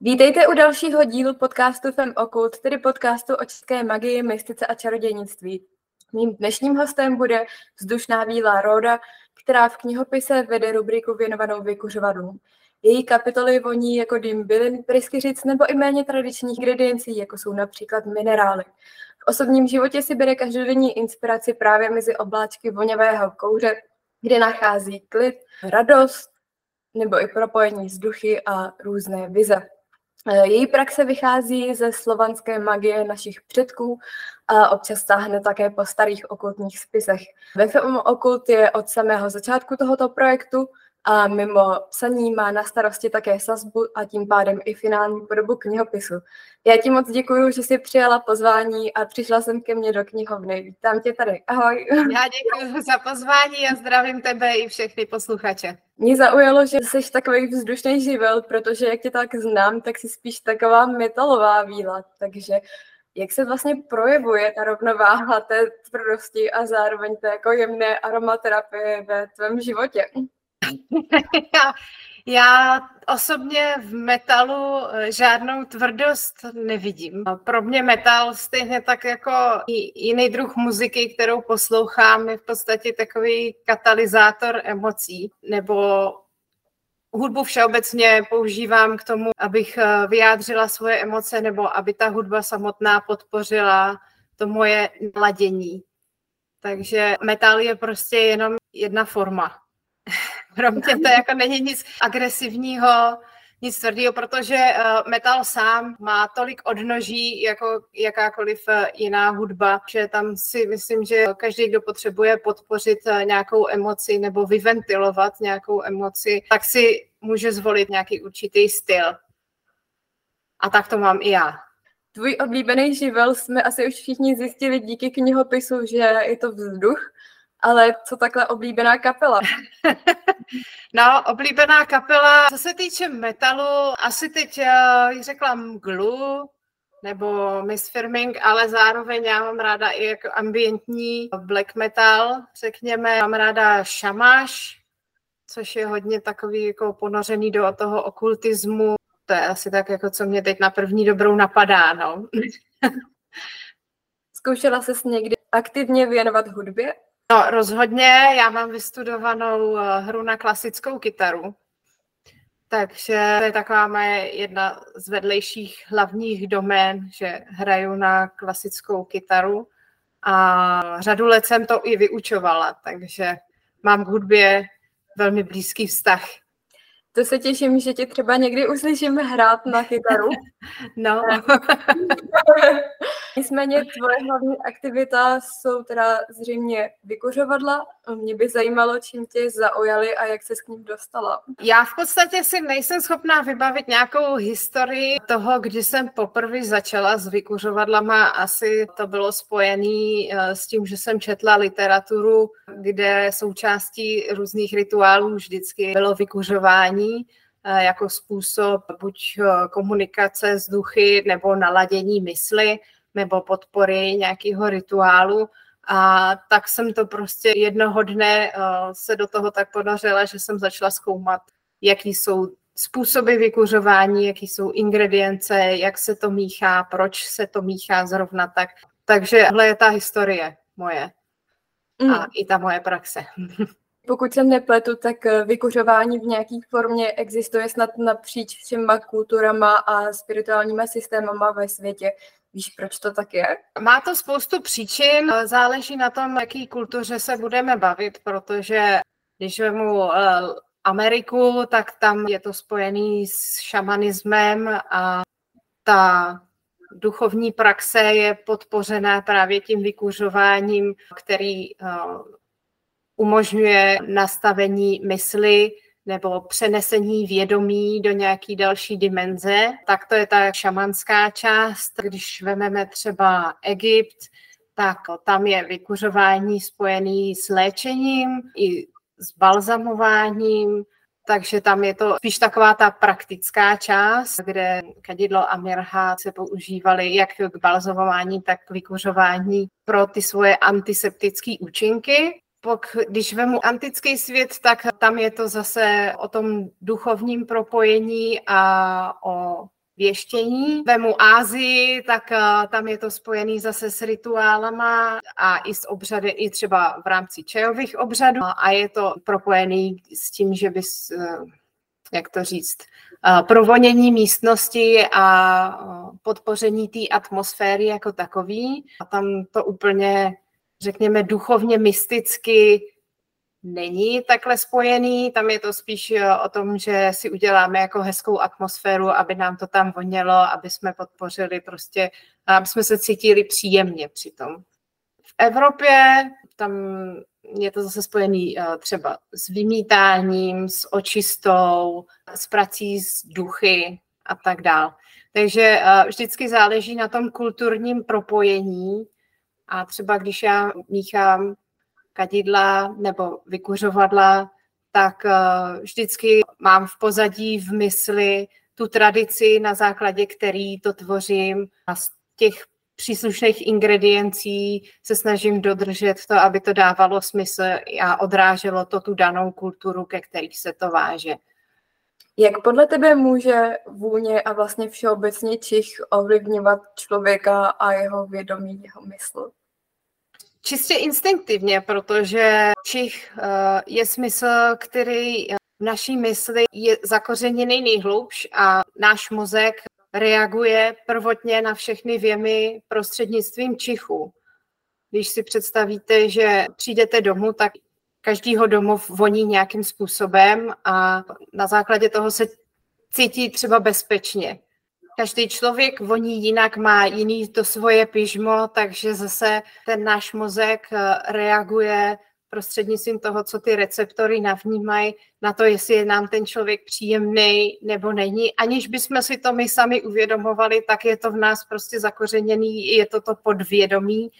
Vítejte u dalšího dílu podcastu Fem Okult, tedy podcastu o české magii, mystice a čarodějnictví. Mým dnešním hostem bude vzdušná bílá Róda, která v knihopise vede rubriku věnovanou vykuřovadlům. Její kapitoly voní jako dým bylin, pryskyřic nebo i méně tradičních ingrediencí, jako jsou například minerály. V osobním životě si bere každodenní inspiraci právě mezi obláčky voňavého kouře, kde nachází klid, radost nebo i propojení s duchy a různé vize. Eh, její praxe vychází ze slovanské magie našich předků a občas stáhne také po starých okultních spisech. Ve filmu Okult je od samého začátku tohoto projektu a mimo psaní má na starosti také sazbu a tím pádem i finální podobu knihopisu. Já ti moc děkuji, že jsi přijala pozvání a přišla jsem ke mně do knihovny. Vítám tě tady. Ahoj. Já děkuji za pozvání a zdravím tebe i všechny posluchače. Mě zaujalo, že jsi takový vzdušný živel, protože jak tě tak znám, tak jsi spíš taková metalová víla, takže jak se vlastně projevuje ta rovnováha té tvrdosti a zároveň té jako jemné aromaterapie ve tvém životě? já, osobně v metalu eh, žádnou tvrdost nevidím. Pro mě metal stejně tak jako i jiný druh muziky, kterou poslouchám, je v podstatě takový katalyzátor emocí nebo Hudbu všeobecně používám k tomu, abych eh, vyjádřila svoje emoce nebo aby ta hudba samotná podpořila to moje naladění. Takže metal je prostě jenom jedna forma pro mě to jako není nic agresivního, nic tvrdého, protože eh, metal sám má tolik odnoží jako jakákoliv eh, jiná hudba, že tam si myslím, že každý, kdo potřebuje podpořit eh, nějakou emoci nebo vyventilovat nějakou emoci, tak si může zvolit nějaký určitý styl. A tak to mám i já. Tvůj oblíbený živel jsme asi už všichni zjistili díky knihopisu, že je to vzduch, ale co takhle oblíbená kapela? no, oblíbená kapela, co se týče metalu, asi teď uh, řekla Mglu, nebo Miss Firming, ale zároveň já mám ráda i jako ambientní black metal, řekněme. Mám ráda Shamash, což je hodně takový jako ponořený do toho okultismu. To je asi tak, jako co mě teď na první dobrou napadá, no. Zkoušela ses někdy aktivně věnovat hudbě? No, rozhodně. Já mám vystudovanou eh, hru na klasickou kytaru. Takže to je taková moje jedna z vedlejších hlavních domén, že hraju na klasickou kytaru. A řadu let jsem to i vyučovala, takže mám k hudbě velmi blízký vztah. To se těším, že tě třeba někdy uslyším hrát na kytaru. No. Nicméně tvoje hlavní aktivita jsou teda zřejmě vykuřovadla. Mě by zajímalo, čím tě zaujaly a jak se s ním dostala. Já v podstatě si nejsem schopná vybavit nějakou historii toho, kdy jsem poprvé začala s vykuřovadlama. Asi to bylo spojené eh, s tím, že jsem četla literaturu, kde součástí různých rituálů vždycky bylo vykuřování eh, jako způsob buď eh, komunikace s duchy nebo naladění mysli nebo podpory nějakého rituálu. A tak jsem to prostě jednoho dne uh, se do toho tak podařila, že jsem začala zkoumat, jaký jsou způsoby vykuřování, jaký jsou ingredience, jak se to míchá, proč se to míchá zrovna tak. Takže tohle je ta historie moje mm. a i ta moje praxe. Pokud se nepletu, tak eh, vykuřování v nějaké formě existuje snad napříč všema kulturama a spirituálníma systémama ve světě. Víš, proč to tak je? Má to spoustu příčin, záleží na tom, jaký kultuře se budeme bavit, protože když vemu eh, Ameriku, tak tam je to spojený s šamanismem a ta duchovní praxe je podpořená právě tím vykuřováním, který eh, umožňuje nastavení mysli nebo přenesení vědomí do nějaký další dimenze, tak to je ta šamanská část. Když vezmeme třeba Egypt, tak tam je vykuřování spojený s léčením i s balzamováním, takže tam je to spíš taková ta praktická část, kde kadidlo a mirha se používaly jak k balzamování, tak k vykuřování pro ty svoje antiseptické účinky. Pok, když vemu antický svět, tak tam je to zase o tom duchovním propojení a o věštění. Vemu Ázii, tak uh, tam je to spojený zase s rituálama a i s obřady, i třeba v rámci čajových obřadů a je to propojený s tím, že bys, uh, jak to říct, uh, provonění místnosti a podpoření té atmosféry jako takový. A tam to úplně, řekněme, duchovně, mysticky není takhle spojený, tam je to spíš eh, o tom, že si uděláme jako hezkou atmosféru, aby nám to tam vonělo, aby jsme podpořili prostě, aby jsme se cítili příjemně při tom. V Evropě tam je to zase spojený eh, třeba s vymítáním, s očistou, s prací s duchy a tak dále. Takže eh, vždycky záleží na tom kulturním propojení a třeba když já míchám kadidla nebo vykuřovadla, tak eh, vždycky mám v pozadí v mysli tu tradici, na základě který to tvořím a z těch příslušných ingrediencí se snažím dodržet to, aby to dávalo smysl a odráželo to tu danou kulturu, ke který se to váže. Jak podle tebe může vůně a vlastně všeobecně čich ovlivňovat člověka a jeho vědomí, jeho mysl? Čistě instinktivně, protože čich eh, je smysl, který v naší mysli je zakořeněný nejhlubš a náš mozek reaguje prvotně na všechny věmy prostřednictvím čichu. Když si představíte, že přijdete domů, tak každýho domov voní nějakým způsobem a na základě toho se cítí třeba bezpečně každý člověk voní jinak, má jiný to svoje pyžmo, takže zase ten náš mozek eh, reaguje prostřednictvím toho, co ty receptory navnímají, na to, jestli je nám ten člověk příjemný nebo není. Aniž bychom si to my sami uvědomovali, tak je to v nás prostě zakořeněný, je to to podvědomí,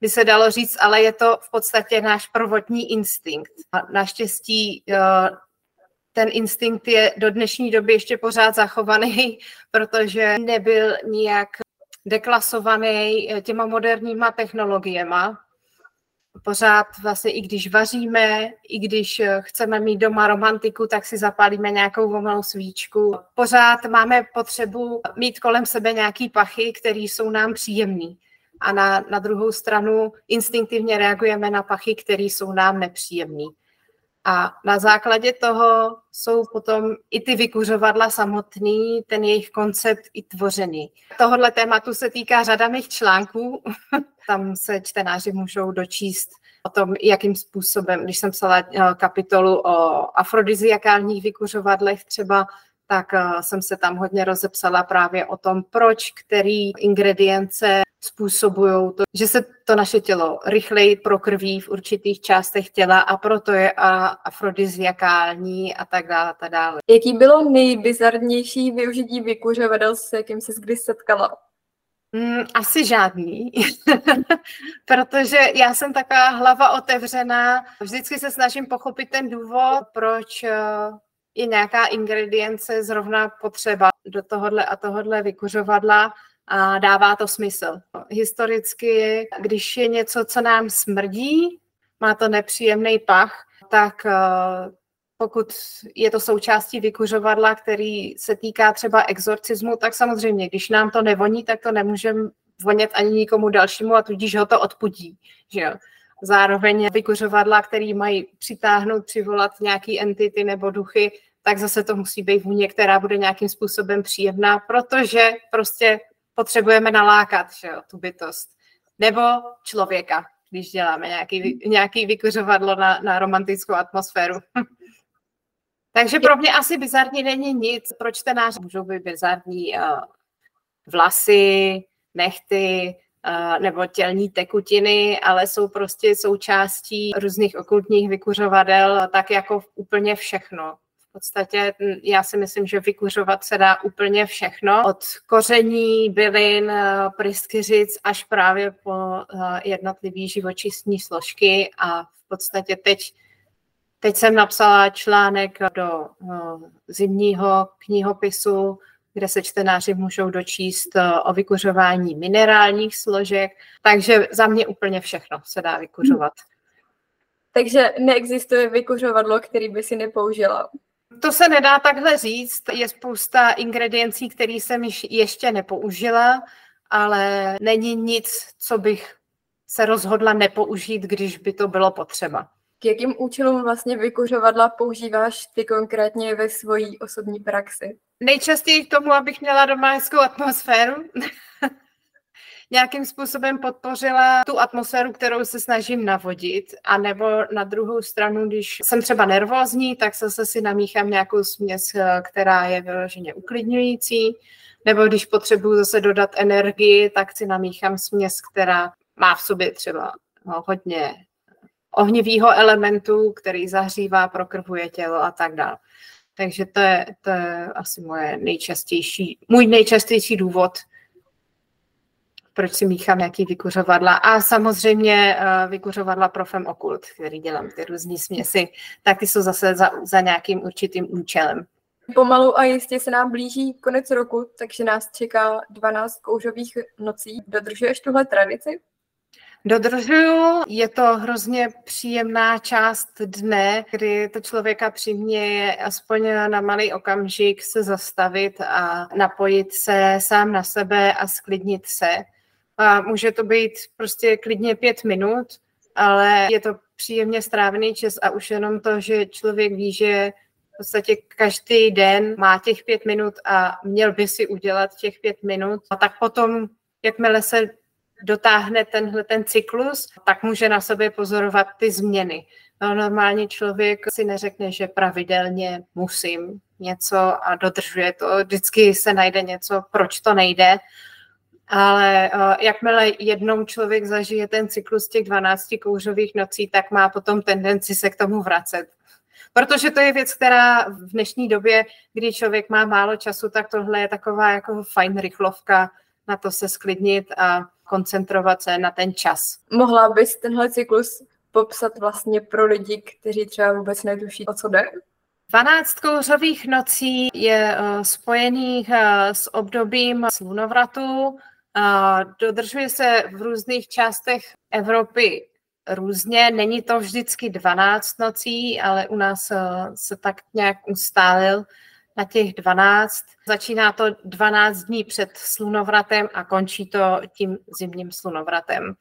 by se dalo říct, ale je to v podstatě náš prvotní instinkt. A naštěstí eh, ten instinkt je do dnešní doby ještě pořád zachovaný, protože nebyl nijak deklasovaný těma moderníma technologiemi. Pořád vlastně i když vaříme, i když chceme mít doma romantiku, tak si zapálíme nějakou vomalou svíčku. Pořád máme potřebu mít kolem sebe nějaký pachy, které jsou nám příjemný. A na, na druhou stranu instinktivně reagujeme na pachy, které jsou nám nepříjemný. A na základě toho jsou potom i ty vykuřovadla samotný, ten jejich koncept i tvořený. Tohle tématu se týká řada mých článků. Tam se čtenáři můžou dočíst o tom, jakým způsobem, když jsem psala eh, kapitolu o afrodiziakálních vykuřovadlech třeba, tak eh, jsem se tam hodně rozepsala právě o tom, proč který ingredience způsobují to, že se to naše tělo rychleji prokrví v určitých částech těla a proto je afrodiziakální a tak dále. A tak dále. Jaký bylo nejbizarnější využití vykuřovadel, s jakým se kdy setkala? Mm, asi žádný, protože já jsem taková hlava otevřená. Vždycky se snažím pochopit ten důvod, proč eh, je nějaká ingredience zrovna potřeba do tohohle a tohohle vykuřovadla a dává to smysl. Historicky, když je něco, co nám smrdí, má to nepříjemný pach, tak eh, pokud je to součástí vykuřovadla, který se týká třeba exorcismu, tak samozřejmě, když nám to nevoní, tak to nemůžeme vonět ani nikomu dalšímu a tudíž ho to odpudí. Že jo? Zároveň vykuřovadla, který mají přitáhnout, přivolat nějaký entity nebo duchy, tak zase to musí být vůně, která bude nějakým způsobem příjemná, protože prostě potřebujeme nalákat že jo, tu bytost. Nebo člověka, když děláme nějaký, nějaký vykuřovadlo na, na romantickou atmosféru. Takže pro mě asi bizarní není nic. Proč čtenáři můžou být bizarní? Uh, vlasy, nechty, uh, nebo tělní tekutiny, ale jsou prostě součástí různých okultních vykuřovadel, tak jako úplně všechno podstatě já si myslím, že vykuřovat se dá úplně všechno, od koření, bylin, eh, pryskyřic až právě po eh, jednotlivý živočistní složky a v podstatě teď Teď jsem napsala článek do eh, zimního knihopisu, kde se čtenáři můžou dočíst o vykuřování minerálních složek, takže za mě úplně všechno se dá vykuřovat. Takže neexistuje vykuřovadlo, který by si nepoužila. To se nedá takhle říct. Je spousta ingrediencí, které jsem ještě nepoužila, ale není nic, co bych se rozhodla nepoužít, když by to bylo potřeba. K jakým účelům vlastně vykuřovadla používáš ty konkrétně ve svojí osobní praxi? Nejčastěji k tomu, abych měla doma hezkou atmosféru. nějakým způsobem podpořila tu atmosféru, kterou se snažím navodit. A nebo na druhou stranu, když jsem třeba nervózní, tak zase si namíchám nějakou směs, která je vyloženě uklidňující. Nebo když potřebuju zase dodat energii, tak si namíchám směs, která má v sobě třeba no, hodně ohnivého elementu, který zahřívá, prokrvuje tělo a tak dále. Takže to je, to je asi moje nejčastější, můj nejčastější důvod, proč si míchám nějaký vykuřovadla. A samozřejmě uh, vykuřovadla pro Fem Okult, který dělám, ty různé směsi, tak ty jsou zase za, za nějakým určitým účelem. Pomalu a jistě se nám blíží konec roku, takže nás čeká 12 kouřových nocí. Dodržuješ tuhle tradici? Dodržuju, je to hrozně příjemná část dne, kdy to člověka přiměje aspoň na malý okamžik se zastavit a napojit se sám na sebe a sklidnit se. A může to být prostě klidně pět minut, ale je to příjemně strávený čas a už jenom to, že člověk ví, že v podstatě každý den má těch pět minut a měl by si udělat těch pět minut. A tak potom, jakmile se dotáhne tenhle ten cyklus, tak může na sobě pozorovat ty změny. No, normálně člověk si neřekne, že pravidelně musím něco a dodržuje to. Vždycky se najde něco, proč to nejde. Ale uh, jakmile jednou člověk zažije ten cyklus těch 12 kouřových nocí, tak má potom tendenci se k tomu vracet. Protože to je věc, která v dnešní době, kdy člověk má málo času, tak tohle je taková jako fajn rychlovka na to se sklidnit a koncentrovat se na ten čas. Mohla bys tenhle cyklus popsat vlastně pro lidi, kteří třeba vůbec netuší, o co jde? 12 kouřových nocí je uh, spojených uh, s obdobím slunovratu, Dodržuje se v různých částech Evropy různě. Není to vždycky 12 nocí, ale u nás eh, se tak nějak ustálil na těch 12. Začíná to 12 dní před slunovratem a končí to tím zimním slunovratem.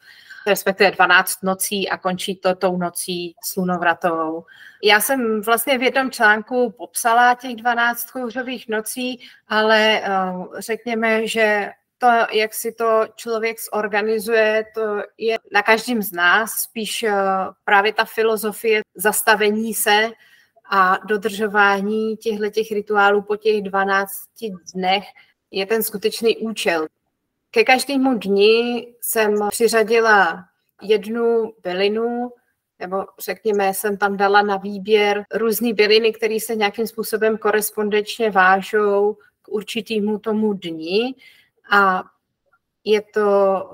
Respektive 12 nocí a končí to tou nocí slunovratovou. Já jsem vlastně v jednom článku popsala těch 12 kouřových nocí, ale uh, řekněme, že to, jak si to člověk zorganizuje, to je na každém z nás spíš eh, právě ta filozofie zastavení se a dodržování těchto těch rituálů po těch 12 dnech je ten skutečný účel. Ke každému dni jsem přiřadila jednu bylinu, nebo řekněme, jsem tam dala na výběr různé byliny, které se nějakým způsobem korespondenčně vážou k určitému tomu dni a je to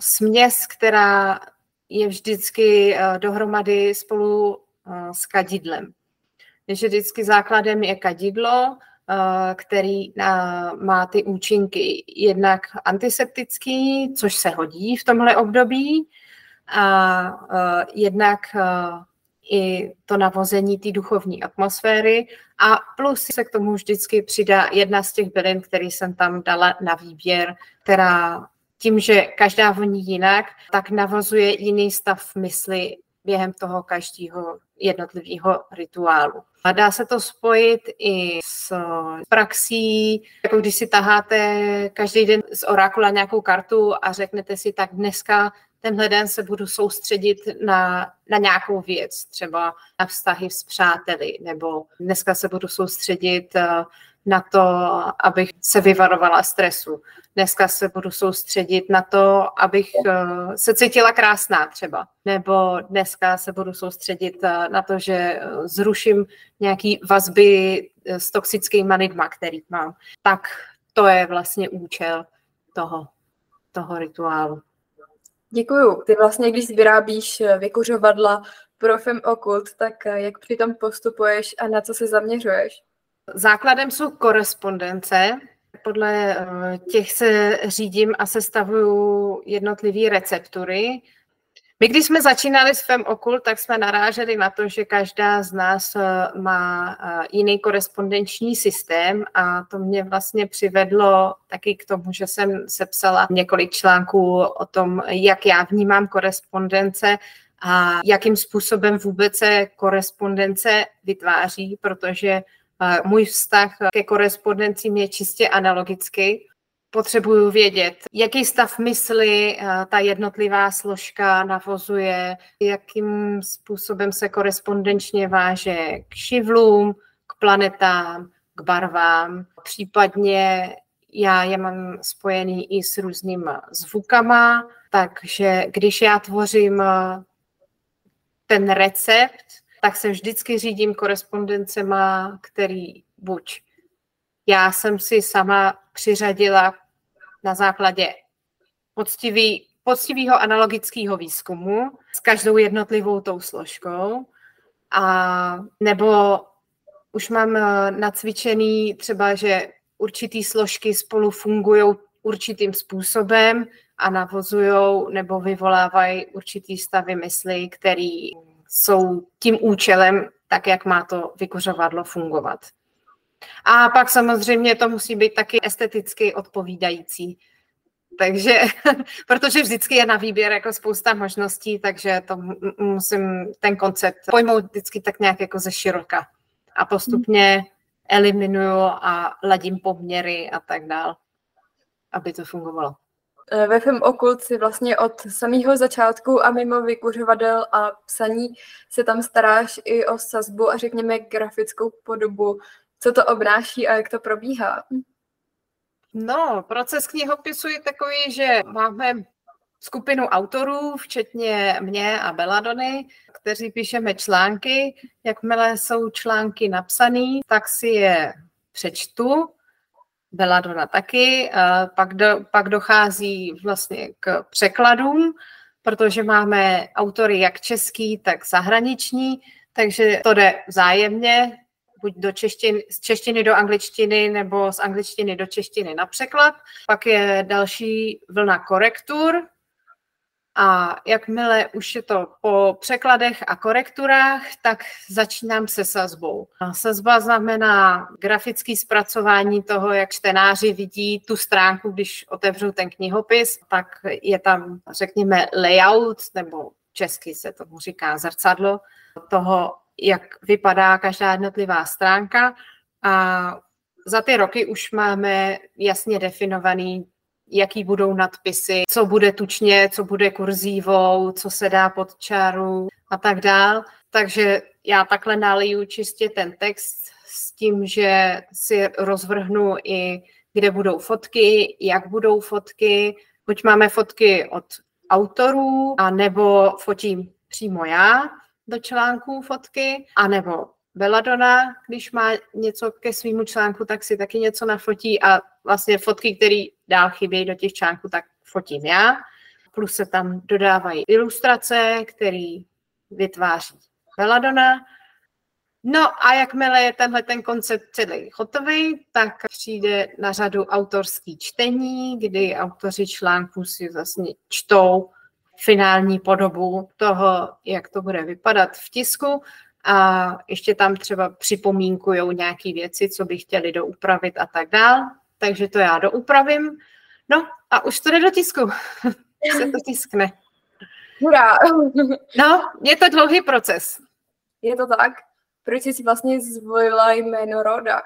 směs, která je vždycky e, dohromady spolu e, s kadidlem. Takže vždycky základem je kadidlo, e, který má ty účinky jednak antiseptický, což se hodí v tomhle období, a jednak i to navození té duchovní atmosféry a plus se k tomu vždycky přidá jedna z těch bylin, který jsem tam dala na výběr, která tím, že každá voní jinak, tak navozuje jiný stav mysli během toho každého jednotlivého rituálu. A dá se to spojit i s praxí, jako když si taháte každý den z orákula nějakou kartu a řeknete si, tak dneska tenhle den se budu soustředit na, na nějakou věc, třeba na vztahy s přáteli, nebo dneska se budu soustředit eh, na to, abych se vyvarovala stresu. Dneska se budu soustředit na to, abych eh, se cítila krásná třeba. Nebo dneska se budu soustředit eh, na to, že zruším nějaký vazby s toxickými lidma, který mám. Tak to je vlastně účel toho, toho rituálu. Děkuju. Ty vlastně, když vyrábíš eh, vykuřovadla pro Fem Okult, tak eh, jak při tom postupuješ a na co se zaměřuješ? Základem jsou korespondence. Podle eh, těch se řídím a sestavuju jednotlivé receptury. My, když jsme začínali s Fem Okul, tak jsme naráželi na to, že každá z nás eh, má eh, jiný korespondenční systém a to mě vlastně přivedlo taky k tomu, že jsem sepsala několik článků o tom, jak já vnímám korespondence a jakým způsobem vůbec se korespondence vytváří, protože eh, můj vztah ke korespondencím je čistě analogický potřebuju vědět, jaký stav mysli eh, ta jednotlivá složka navozuje, jakým způsobem se korespondenčně váže k šivlům, k planetám, k barvám. Případně já je mám spojený i s různýma zvukama, takže když já tvořím eh, ten recept, tak se vždycky řídím korespondencema, který buď já jsem si sama přiřadila na základě poctivý, poctivého analogického výzkumu s každou jednotlivou tou složkou. A nebo už mám eh, nacvičený třeba, že určitý složky spolu fungují určitým způsobem a navozují nebo vyvolávají určitý stavy mysli, který jsou tím účelem, tak jak má to vykuřovadlo fungovat. A pak samozřejmě to musí být taky esteticky odpovídající. Takže, protože vždycky je na výběr jako spousta možností, takže to musím ten koncept pojmout vždycky tak nějak jako ze široka. A postupně eliminuju a ladím poměry a tak dál, aby to fungovalo. E, ve film Okult si vlastně od samého začátku a mimo vykuřovadel a psaní se tam staráš i o sazbu a řekněme grafickou podobu co to obnáší a jak to probíhá? No, proces knihopisu je takový, že máme skupinu autorů, včetně mě a Beladony, kteří píšeme články. Jakmile jsou články napsané, tak si je přečtu. Beladona taky. Pak, do, pak dochází vlastně k překladům, protože máme autory jak český, tak zahraniční, takže to jde vzájemně buď do češtiny, z češtiny do angličtiny nebo z angličtiny do češtiny na překlad. Pak je další vlna korektur, a jakmile už je to po překladech a korekturách, tak začínám se sazbou. Sazba znamená grafické zpracování toho, jak čtenáři vidí tu stránku, když otevřou ten knihopis, tak je tam, řekněme, layout, nebo česky se tomu říká zrcadlo toho jak vypadá každá jednotlivá stránka a za ty roky už máme jasně definovaný, jaký budou nadpisy, co bude tučně, co bude kurzívou, co se dá pod čáru a tak dál. Takže já takhle naliju čistě ten text s tím, že si rozvrhnu i, kde budou fotky, jak budou fotky. Buď máme fotky od autorů, a nebo fotím přímo já, do článků fotky, anebo Belladonna, když má něco ke svýmu článku, tak si taky něco nafotí a vlastně fotky, které dál chybějí do těch článků, tak fotím já. Plus se tam dodávají ilustrace, které vytváří Belladonna. No a jakmile je tenhle ten koncept celý hotový, tak přijde na řadu autorský čtení, kdy autoři článků si vlastně čtou finální podobu toho, jak to bude vypadat v tisku a ještě tam třeba připomínkují nějaké věci, co by chtěli doupravit a tak dál. Takže to já doupravím. No a už to jde do tisku. se to tiskne. Hurá. no, je to dlouhý proces. Je to tak? Proč jsi vlastně zvolila jméno Roda?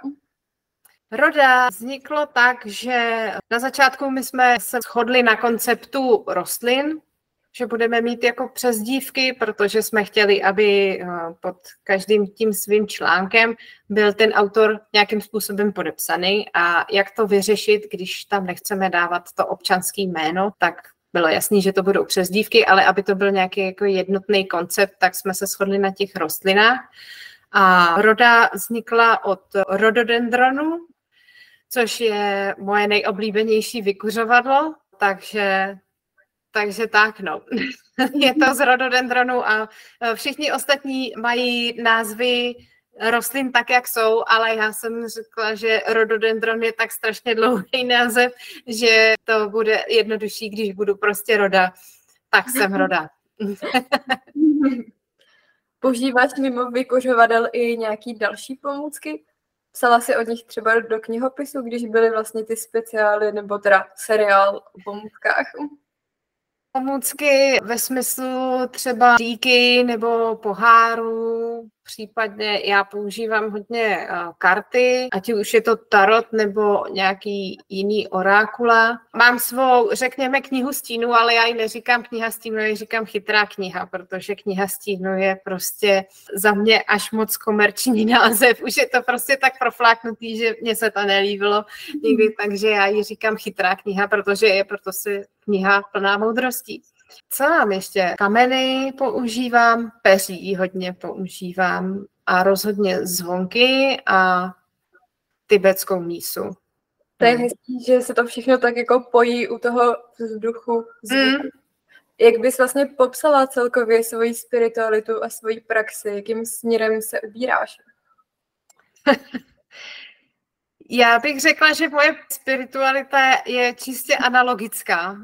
Roda vzniklo tak, že na začátku my jsme se shodli na konceptu rostlin, že budeme mít jako přezdívky, protože jsme chtěli, aby eh, pod každým tím svým článkem byl ten autor nějakým způsobem podepsaný a jak to vyřešit, když tam nechceme dávat to občanský jméno, tak bylo jasný, že to budou přezdívky, ale aby to byl nějaký jako jednotný koncept, tak jsme se shodli na těch rostlinách. A roda vznikla od rododendronu, což je moje nejoblíbenější vykuřovadlo, takže takže tak, no. je to z rododendronu a e, všichni ostatní mají názvy rostlin tak, jak jsou, ale já jsem řekla, že rododendron je tak strašně dlouhý název, že to bude jednodušší, když budu prostě roda, tak jsem roda. Používáš mimo vykuřovadel i nějaký další pomůcky? Psala si od nich třeba do knihopisu, když byly vlastně ty speciály, nebo teda seriál o pomůckách? Pomůcky ve smyslu třeba díky nebo poháru, případně já používám hodně uh, karty, ať už je to tarot nebo nějaký jiný orákula. Mám svou, řekněme, knihu stínu, ale já ji neříkám kniha stínu, já ji říkám chytrá kniha, protože kniha stínu je prostě za mě až moc komerční název. Už je to prostě tak profláknutý, že mně se to nelíbilo nikdy, takže já ji říkám chytrá kniha, protože je proto si kniha plná moudrostí. Co mám ještě? Kameny používám, peří hodně používám a rozhodně zvonky a tibetskou mísu. To je hezký, že se to všechno tak jako pojí u toho vzduchu. Zvuku. Mm. Jak bys vlastně popsala celkově svoji spiritualitu a svoji praxi? Jakým směrem se ubíráš? Já bych řekla, že moje spiritualita je čistě analogická.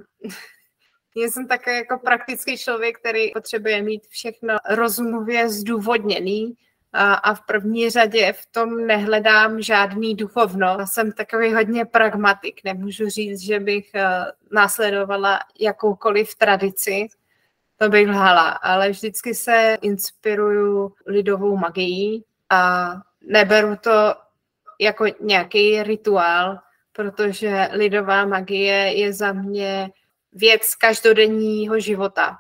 Já jsem také jako praktický člověk, který potřebuje mít všechno rozumově zdůvodněný a, v první řadě v tom nehledám žádný duchovno. Jsem takový hodně pragmatik. Nemůžu říct, že bych uh, následovala jakoukoliv tradici, to bych lhala, ale vždycky se inspiruju lidovou magií a neberu to jako nějaký rituál, protože lidová magie je za mě věc každodenního života.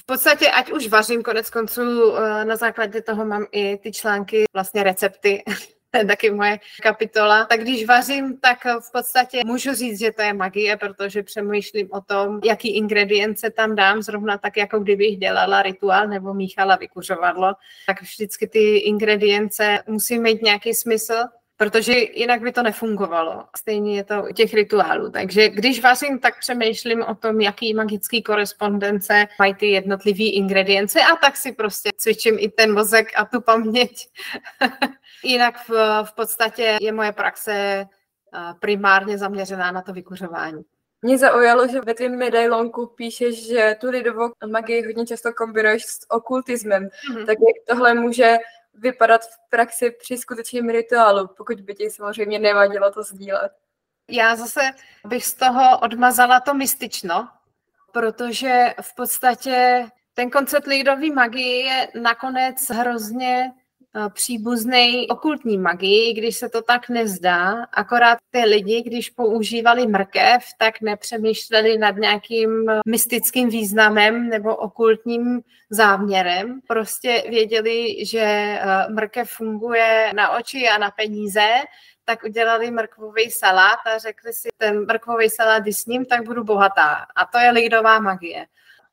V podstatě, ať už vařím, konec konců eh, na základě toho mám i ty články, vlastně recepty, to je taky moje kapitola. Tak když vařím, tak v podstatě můžu říct, že to je magie, protože přemýšlím o tom, jaký ingredience tam dám, zrovna tak, jako kdybych dělala rituál nebo míchala vykuřovadlo. Tak vždycky ty ingredience musí mít nějaký smysl, protože jinak by to nefungovalo. Stejně je to u těch rituálů. Takže když vařím, tak přemýšlím o tom, jaký magický korespondence mají ty jednotlivé ingredience a tak si prostě cvičím i ten mozek a tu paměť. jinak v, v podstatě je moje praxe primárně zaměřená na to vykuřování. Mě zaujalo, že ve tvém medailonku píšeš, že tu lidovou magii hodně často kombinuješ s okultismem. Mm-hmm. Tak jak tohle může vypadat v praxi při skutečném rituálu, pokud by ti samozřejmě nevadilo to sdílet. Já zase bych z toho odmazala to mystično, protože v podstatě ten koncept lidové magie je nakonec hrozně příbuzný okultní magii, když se to tak nezdá. Akorát ty lidi, když používali mrkev, tak nepřemýšleli nad nějakým mystickým významem nebo okultním záměrem. Prostě věděli, že eh, mrkev funguje na oči a na peníze, tak udělali mrkvový salát a řekli si, ten mrkvový salát, když s ním, tak budu bohatá. A to je lidová magie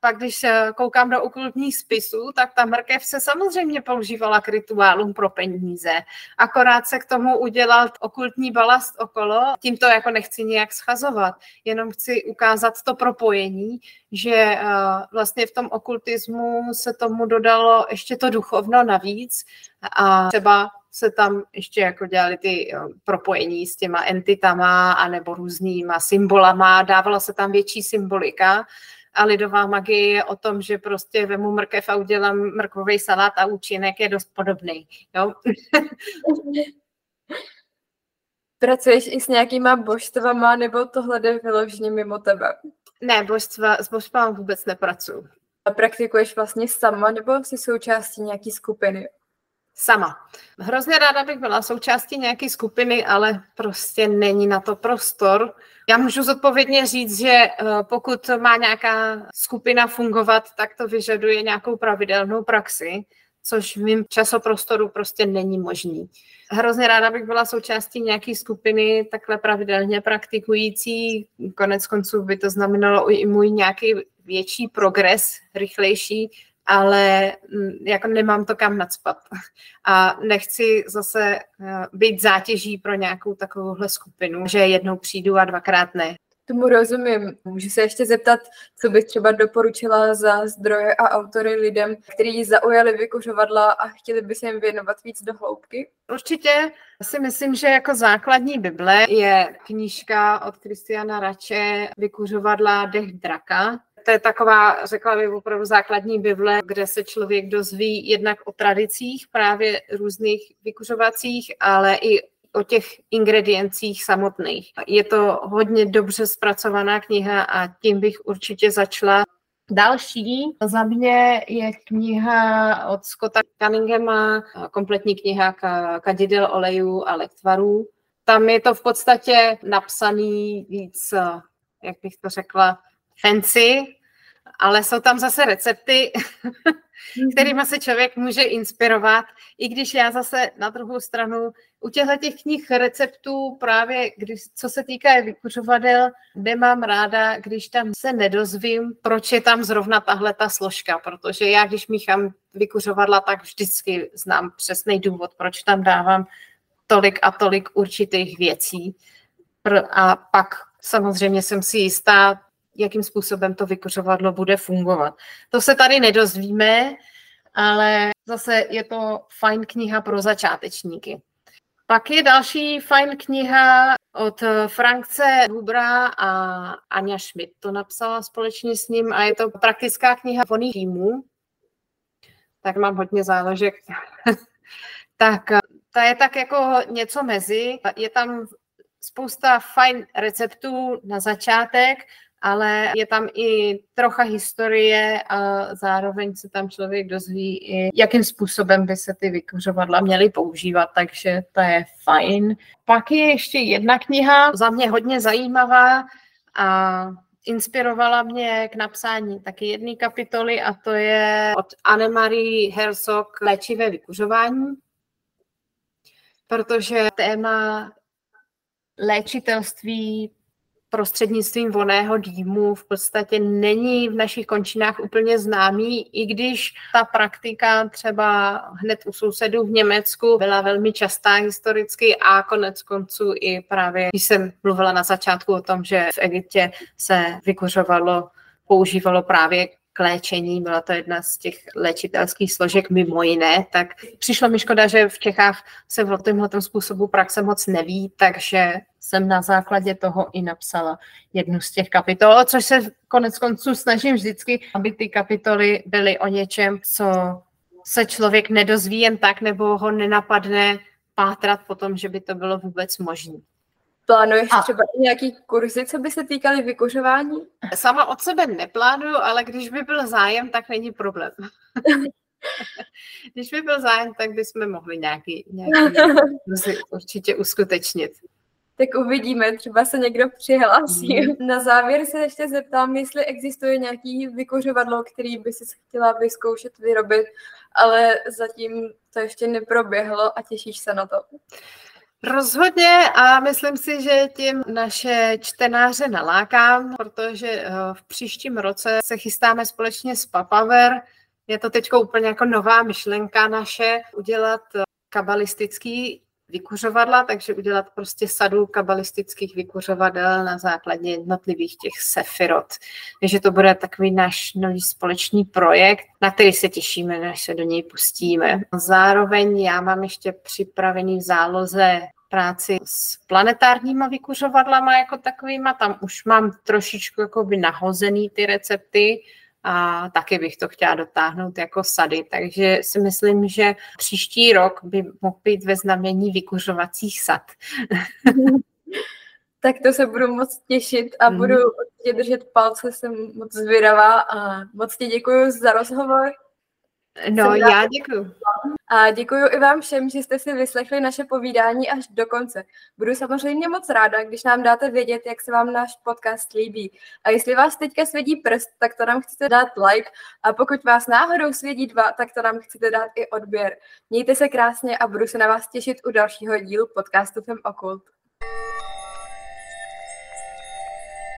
pak když eh, koukám do okultních spisů, tak ta mrkev se samozřejmě používala k rituálům pro peníze. Akorát se k tomu udělal okultní balast okolo. Tím to jako nechci nějak schazovat, jenom chci ukázat to propojení, že eh, vlastně v tom okultismu se tomu dodalo ještě to duchovno navíc a třeba se tam ještě jako dělali ty eh, propojení s těma entitama anebo různýma symbolama, dávala se tam větší symbolika, a lidová magie je o tom, že prostě vemu mrkev a udělám mrkvový salát a účinek je dost podobný. Jo? Pracuješ i s nějakýma božstvama, nebo tohle jde vyloženě mimo tebe? Ne, božstva, s božstvama vůbec nepracuju. A praktikuješ vlastně sama, nebo jsi součástí nějaký skupiny? Sama. Hrozně ráda bych byla součástí nějaké skupiny, ale prostě není na to prostor. Já můžu zodpovědně říct, že eh, pokud má nějaká skupina fungovat, tak to vyžaduje nějakou pravidelnou praxi, což v mým časoprostoru prostě není možný. Hrozně ráda bych byla součástí nějaké skupiny takhle pravidelně praktikující. Konec konců by to znamenalo i můj nějaký větší progres, rychlejší, ale mm, jako nemám to kam nadspat. A nechci zase eh, být zátěží pro nějakou takovouhle skupinu, že jednou přijdu a dvakrát ne. Tomu rozumím. Můžu se ještě zeptat, co bych třeba doporučila za zdroje a autory lidem, kteří zaujali vykuřovadla a chtěli by se jim věnovat víc do hloubky? Určitě si myslím, že jako základní Bible je knížka od Kristiana Rače Vykuřovadla Dech draka to je taková, řekla bych, opravdu základní Bible, kde se člověk dozví jednak o tradicích právě různých vykuřovacích, ale i o těch ingrediencích samotných. Je to hodně dobře zpracovaná kniha a tím bych určitě začala. Další za mě je kniha od Scotta Cunninghama, kompletní kniha kadidel olejů a lektvarů. Tam je to v podstatě napsaný víc, jak bych to řekla, fancy, ale jsou tam zase recepty, mhm. kterými se člověk může inspirovat, i když já zase na druhou stranu u těchto těch knih receptů právě, když, co se týká vykuřovadel, nemám ráda, když tam se nedozvím, proč je tam zrovna tahle ta složka, protože já, když míchám vykuřovadla, tak vždycky znám přesný důvod, proč tam dávám tolik a tolik určitých věcí. A pak samozřejmě jsem si jistá, jakým způsobem to vykuřovadlo bude fungovat. To se tady nedozvíme, ale zase je to fajn kniha pro začátečníky. Pak je další fajn kniha od Frankce Hubra a Anja Schmidt to napsala společně s ním a je to praktická kniha voných týmů. Tak mám hodně záložek. tak ta je tak jako něco mezi. Je tam spousta fajn receptů na začátek ale je tam i trocha historie a zároveň se tam člověk dozví i, jakým způsobem by se ty vykuřovadla měly používat, takže to je fajn. Pak je ještě jedna kniha, za mě hodně zajímavá a inspirovala mě k napsání taky jedné kapitoly a to je od Anne-Marie Herzog Léčivé vykuřování, protože téma léčitelství prostřednictvím voného dýmu v podstatě není v našich končinách úplně známý, i když ta praktika třeba hned u sousedů v Německu byla velmi častá historicky a konec konců i právě, když jsem mluvila na začátku o tom, že v Egyptě se vykořovalo, používalo právě k léčení, byla to jedna z těch léčitelských složek mimo jiné, tak přišlo mi škoda, že v Čechách se o tomhle způsobu praxe moc neví, takže jsem na základě toho i napsala jednu z těch kapitol, což se konec konců snažím vždycky, aby ty kapitoly byly o něčem, co se člověk nedozví jen tak, nebo ho nenapadne pátrat po tom, že by to bylo vůbec možné. Plánuješ a... třeba nějaký kurzy, co by se týkaly vykuřování? Sama od sebe neplánuju, ale když by byl zájem, tak není problém. když by byl zájem, tak bychom mohli nějaký, nějaký kurzy určitě uskutečnit. Tak uvidíme, třeba se někdo přihlásí. Mm. Na závěr se ještě zeptám, jestli existuje nějaký vykořovadlo, který by si chtěla vyzkoušet vyrobit, ale zatím to ještě neproběhlo a těšíš se na to. Rozhodně a myslím si, že tím naše čtenáře nalákám, protože eh, v příštím roce se chystáme společně s Papaver. Je to teď úplně jako nová myšlenka naše udělat eh, kabalistický vykuřovadla, takže udělat prostě sadu kabalistických vykuřovadel na základě jednotlivých těch sefirot. Takže to bude takový náš nový společný projekt, na který se těšíme, než se do něj pustíme. Zároveň já mám ještě připravený v záloze práci s planetárníma vykuřovadlama jako takovýma. Tam už mám trošičku jakoby nahozený ty recepty, a taky bych to chtěla dotáhnout jako sady. Takže si myslím, že příští rok by mohl být ve znamení vykuřovacích sad. tak to se budu moc těšit a mm. budu určitě držet palce, jsem moc zvědavá a moc ti děkuji za rozhovor. No, já děkuji. A děkuji i vám všem, že jste si vyslechli naše povídání až do konce. Budu samozřejmě moc ráda, když nám dáte vědět, jak se vám náš podcast líbí. A jestli vás teďka svědí prst, tak to nám chcete dát like. A pokud vás náhodou svědí dva, tak to nám chcete dát i odběr. Mějte se krásně a budu se na vás těšit u dalšího dílu podcastu Fem Okult.